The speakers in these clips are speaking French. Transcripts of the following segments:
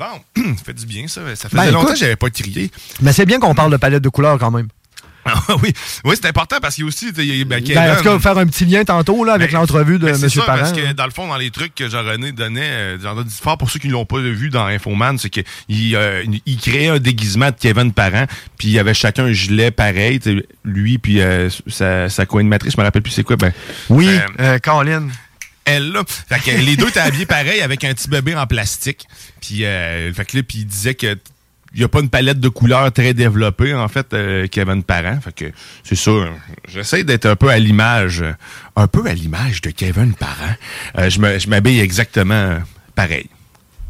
Bon, ça fait du bien, ça. Ça faisait Ben, longtemps que j'avais pas crié. Mais c'est bien qu'on parle de palette de couleurs quand même. Ah oui, oui c'est important parce qu'il y a aussi, y a- ben, Ben, en tout cas, Kevin- faire un petit lien tantôt là, avec Ben, l'entrevue de ben, M. Parent. parce que dans le fond, dans les trucs que Jean-René donnait, euh, j'en ai dit fort pour ceux qui ne l'ont pas vu dans Infoman, c'est qu'il euh, il créait un déguisement de Kevin Parent, puis il y avait chacun un gilet pareil, lui puis euh, sa, sa co-animatrice, je me rappelle plus c'est quoi, ben... Oui, euh, euh, Colin. Elle là. Fait que les deux étaient habillés pareil avec un petit bébé en plastique. Puis euh, fait que là, puis il disait que il n'y a pas une palette de couleurs très développée, en fait, euh, Kevin Parent. Fait que c'est ça. J'essaie d'être un peu à l'image, un peu à l'image de Kevin Parent. Euh, je m'habille exactement pareil.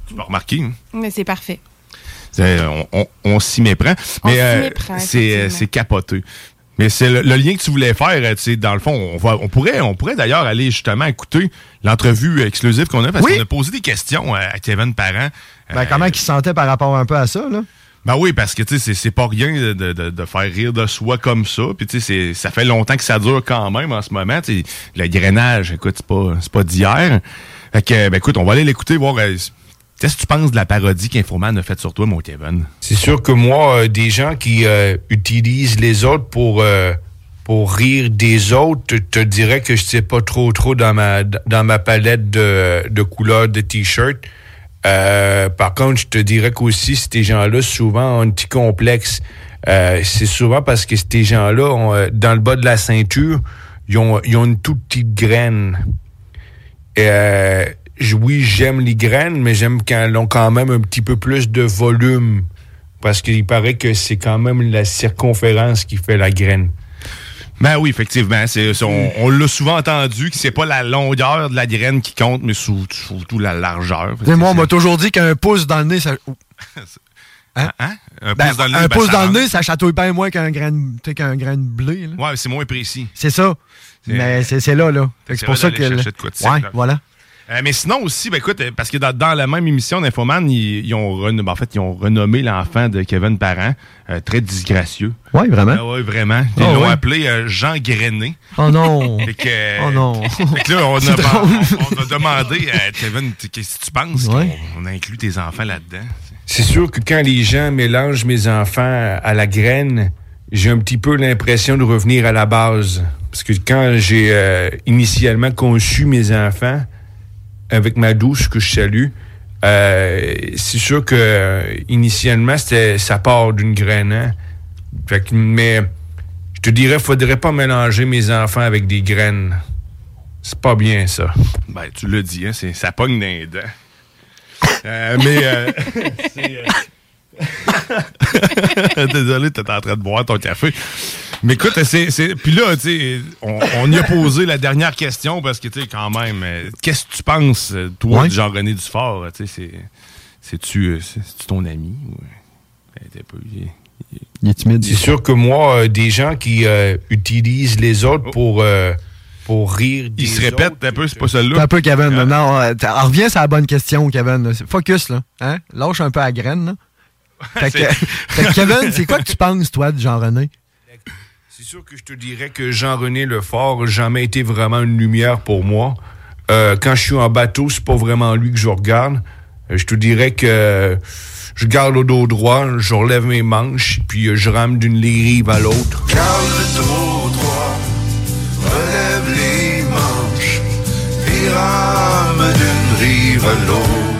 Tu l'as remarqué, hein? Mais c'est parfait. On, on- on s'y méprend. On Mais euh, c'est capoté. Mais c'est le, le lien que tu voulais faire, euh, tu sais, dans le fond, on, va, on pourrait, on pourrait d'ailleurs aller justement écouter l'entrevue exclusive qu'on a parce Oui. qu'on a posé des questions euh, à Kevin Parent. Ben, comment il se sentait par rapport un peu à ça, là? Ben oui, parce que tu sais, c'est- pas rien de, de- faire rire de soi comme ça. Puis tu sais, ça fait longtemps que ça dure quand même en ce moment. Tu sais, le grainage, écoute, c'est pas, c'est pas d'hier. Fait que, ben écoute, on va aller l'écouter, voir. Qu'est-ce que tu penses de la parodie qu'Infoman a faite sur toi, mon Kevin? C'est sûr que moi, euh, des gens qui euh, utilisent les autres pour, euh, pour rire des autres, te, dirais que je sais pas trop trop dans ma, dans ma palette de, de couleurs de T-shirt. Euh, par contre, je te dirais qu'aussi, ces gens-là, souvent, ont un petit complexe. Euh, c'est souvent parce que ces gens-là, euh, dans le bas de la ceinture, ils ont, ils ont une toute petite graine. Oui, j'aime les graines, mais j'aime quand elles ont quand même un petit peu plus de volume. Parce qu'il paraît que c'est quand même la circonférence qui fait la graine. Ben oui, effectivement. C'est, c'est- on on l'a souvent entendu que c'est pas la longueur de la graine qui compte, mais surtout la largeur. Sais, moi, on m'a toujours dit qu'un pouce dans le nez, ça. Hein? Un Ben, pouce dans le nez, un ben, pouce dans le nez, ça chatouille bien moins qu'un grain, qu'un grain de blé. là. Ouais, c'est moins précis. C'est ça. C'est- Mais c'est c'est là, là. C'est pour ça que. chercher de quoi de sec, ouais, là. voilà. Euh, mais sinon aussi, ben écoute, euh, parce que dans, dans la même émission d'Infoman, ils, ils ont renom- ben, en fait, ils ont renommé l'enfant de Kevin Parent, euh, très disgracieux. Ouais, vraiment? Ah ouais, vraiment. Ils Ah l'ont ouais? appelé euh, Jean Grené. Oh non. Fait que, Oh non. fait que là, on a, drôle. on, on a demandé à Kevin, qu'est-ce que tu penses Ouais. qu'on on a inclus tes enfants là-dedans? C'est sûr que quand les gens mélangent mes enfants à la graine, j'ai un petit peu l'impression de revenir à la base. Parce que quand j'ai euh, initialement conçu mes enfants, avec ma douce que je salue, euh, c'est sûr que euh, initialement, c'était ça part d'une graine. hein. Fait que, mais je te dirais, faudrait pas mélanger mes enfants avec des graines. C'est pas bien, ça. Ben, tu l'as dit, hein, c'est- ça pogne dans les dents. Euh, mais. euh, c'est, euh, Désolé, t'es en train de boire ton café. Mais écoute, c'est. c'est- Puis là, tu sais, on, on y a posé la dernière question parce que, tu sais, quand même, euh, qu'est-ce que tu penses, euh, toi, Ouais. de Jean-René Dufort? Tu sais, c'est- c'est-tu euh, c'est- c'est-tu ton ami? Ben, t'es pas- il est- Il est timide. C'est sûr que moi, euh, des gens qui euh, utilisent les autres pour, euh, pour rire des Il se répète autres, un peu, c'est pas C'est celle-là. un peu, Kevin. là. Non, euh, alors, reviens sur la bonne question, Kevin. là. Focus, là. Hein? Lâche un peu la graine, là. Fait que, C'est- fait que, Kevin, c'est quoi que tu penses, toi, de Jean-René? C'est sûr que je te dirais que Jean-René Lefort n'a jamais été vraiment une lumière pour moi. Euh, quand je suis en bateau, c'est pas vraiment lui que je regarde. Euh, je te dirais que je garde le dos droit, je relève mes manches, puis euh, je rame d'une rive à l'autre. Garde le dos droit, relève les manches, rame l'autre.